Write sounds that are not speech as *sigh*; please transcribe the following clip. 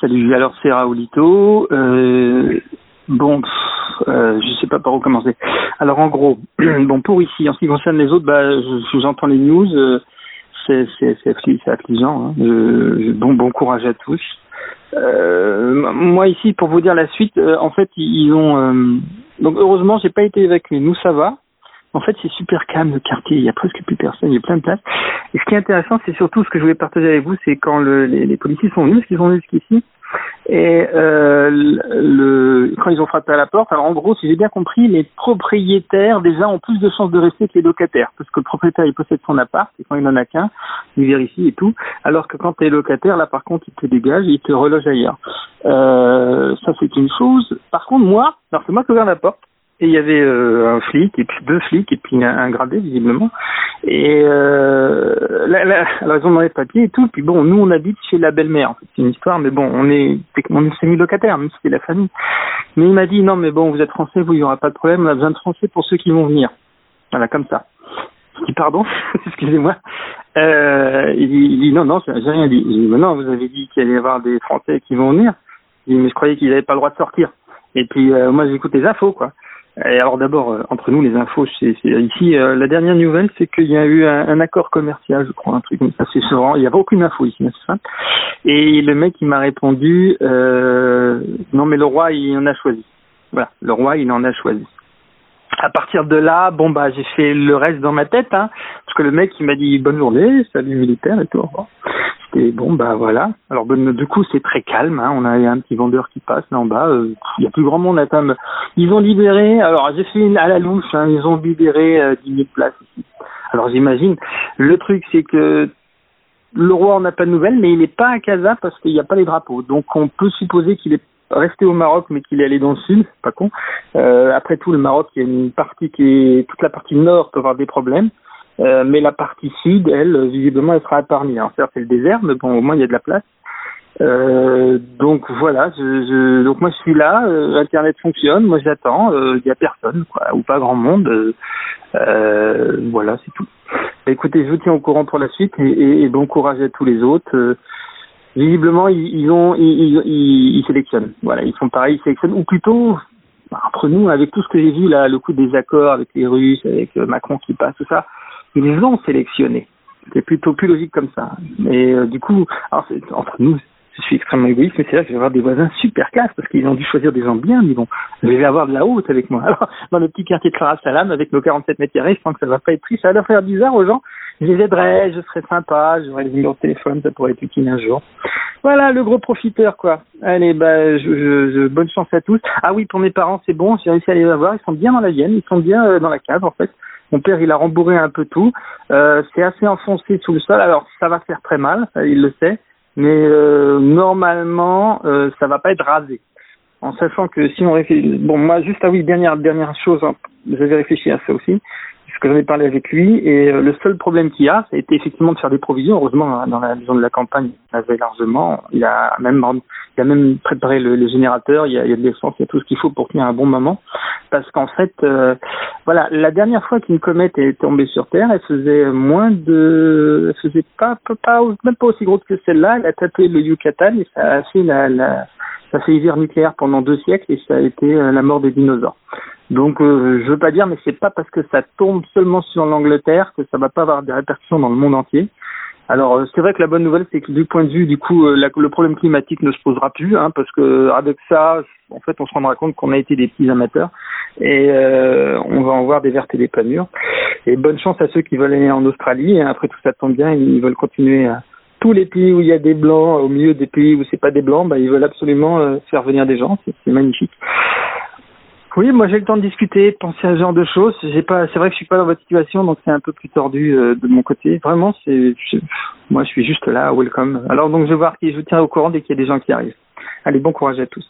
Salut, alors c'est Raoulito. Euh, bon, euh, je sais pas par où commencer. Alors en gros, *clears throat* bon pour ici, en ce qui concerne les autres, bah, j'entends les news, euh, c'est affligeant. Hein. bon bon courage à tous. Euh, moi ici, pour vous dire la suite, euh, en fait ils ont donc heureusement j'ai pas été évacué. Nous ça va. En fait, c'est super calme le quartier, il y a presque plus personne, il y a plein de places. Et ce qui est intéressant, c'est surtout ce que je voulais partager avec vous, c'est quand le, les, les, policiers sont venus, parce qu'ils sont venus jusqu'ici, et euh, le, quand ils ont frappé à la porte, alors en gros, si j'ai bien compris, les propriétaires déjà ont plus de chances de rester que les locataires, parce que le propriétaire il possède son appart, et quand il n'en a qu'un, il vérifie et tout, alors que quand tu es locataire, là par contre, il te dégage, il te reloge ailleurs. Euh, ça c'est une chose. Par contre, moi, alors c'est moi qui ouvert la porte, et il y avait euh, un flic et puis deux flics et puis un, gradé visiblement. Et euh, la, alors ils ont demandé le papier et tout. Puis bon nous on habite chez la belle-mère. C'est une histoire mais bon on est on est semi locataire même si c'est la famille. Mais il m'a dit non mais bon vous êtes français vous il y aura pas de problème. On a besoin de français pour ceux qui vont venir. Voilà comme ça. Je dis pardon *laughs* excusez-moi. Euh, il, dit, non non j'ai rien dit. Je dis mais non vous avez dit qu'il allait y avoir des français qui vont venir. Il dit mais je croyais qu'ils n'avaient pas le droit de sortir. Et puis euh, moi j'écoute les infos quoi et alors d'abord, euh, entre nous, les infos, c'est ici, euh, la dernière nouvelle, c'est qu'il y a eu un, un, accord commercial, je crois, un truc comme ça, c'est souvent, il n'y avait aucune info ici, c'est ça. Et le mec, il m'a répondu, euh, non mais le roi, il en a choisi. Voilà, le roi, il en a choisi. À partir de là, bon bah j'ai fait le reste dans ma tête, hein, parce que le mec il m'a dit bonne journée, salut militaire et tout. Et bon, bah voilà. Alors du coup, c'est très calme. Hein. On a un petit vendeur qui passe là en bas. Euh, il y a plus grand monde à table. Ils ont libéré. Alors j'ai fait une à la louche. Hein, ils ont libéré euh, 10 000 places ici. Alors j'imagine. Le truc, c'est que le roi, n'a pas de nouvelles, mais il n'est pas à Casa parce qu'il n'y a pas les drapeaux. Donc on peut supposer qu'il est resté au Maroc, mais qu'il est allé dans le sud. Pas con. Euh, après tout, le Maroc, il y a une partie qui est toute la partie nord peut avoir des problèmes. Euh, mais la partie sud, elle, visiblement, elle sera épargnée. Alors certes, c'est le désert, mais bon, au moins il y a de la place. Euh, donc voilà, je, je, donc moi je suis là, euh, Internet fonctionne, moi j'attends, euh, il y a personne, quoi, ou pas grand monde. Euh, voilà, c'est tout. Bah, écoutez, je vous tiens au courant pour la suite et, et, et bon courage à tous les autres. visiblement, ils, ils ont, ils, ils, ils, sélectionnent. Voilà, ils font pareil, ils sélectionnent, ou plutôt bah, entre nous, avec tout ce que j'ai vu là, le coup des accords avec les Russes, avec Macron qui passe, tout ça ils ont sélectionné. C'est plutôt plus logique comme ça. Et euh, du coup, entre nous, je suis extrêmement égoïste, mais c'est là que je vais avoir des voisins super classe parce qu'ils ont dû choisir des gens bien, mais bon, je vais avoir de la haute avec moi. *laughs* Alors, dans le petit quartier de Clara Salam, avec nos 47 mètres carrés, je pense que ça va pas être triste, ça va leur faire bizarre aux gens. Je les aiderai, je serai sympa, j'aurai les numéros de téléphone, ça pourrait être utile un jour. Voilà, le gros profiteur, quoi. Allez, bah, bonne chance à tous. Ah oui, pour mes parents, c'est bon, j'ai réussi à les avoir, ils sont bien dans la Vienne, ils sont bien euh, dans la cave, en fait. Mon père, il a rembourré un peu tout. Euh, c'est assez enfoncé sous le sol. Alors, ça va faire très mal, il le sait. Mais euh, normalement, euh, ça va pas être rasé. En sachant que si on réfléchit... Bon, moi, juste, ah oui, dernière, dernière chose, hein, j'avais réfléchi à ça aussi que j'en ai parlé avec lui, et euh, le seul problème qu'il y a, été effectivement de faire des provisions. Heureusement, dans la zone de la campagne, il avait largement. Il a même, a même préparé le, le générateur. Il y a, de l'essence, il y a tout ce qu'il faut pour tenir un bon moment. Parce qu'en fait, euh, voilà, la dernière fois qu'une comète est tombée sur Terre, elle faisait moins de, elle faisait pas, même pas aussi grosse que celle-là. Elle a tapé le Yucatan et ça a fait la ça fait hiver nucléaire pendant deux siècles et ça a été euh, la mort des dinosaures. Donc euh, je veux pas dire, mais c'est pas parce que ça tombe seulement sur l'Angleterre que ça va pas avoir des répercussions dans le monde entier. Alors euh, c'est vrai que la bonne nouvelle, c'est que du point de vue du coup, euh, la, le problème climatique ne se posera plus, hein, parce que avec ça, en fait, on se rendra compte qu'on a été des petits amateurs et euh, on va en voir des vertes et des pas mûres. Et bonne chance à ceux qui veulent aller en Australie. Et après tout ça tombe bien, ils veulent continuer à tous les pays où il y a des blancs, au milieu des pays où c'est pas des blancs, bah, ils veulent absolument euh, faire venir des gens. C'est magnifique. Oui, moi j'ai le temps de discuter, de penser à ce genre de choses. J'ai pas, c'est vrai que je suis pas dans votre situation, donc c'est un peu plus tordu euh, de mon côté. Vraiment, c'est, moi je suis juste là, welcome. Alors donc je vais voir qui je tiens au courant dès qu'il y a des gens qui arrivent. Allez, bon courage à tous.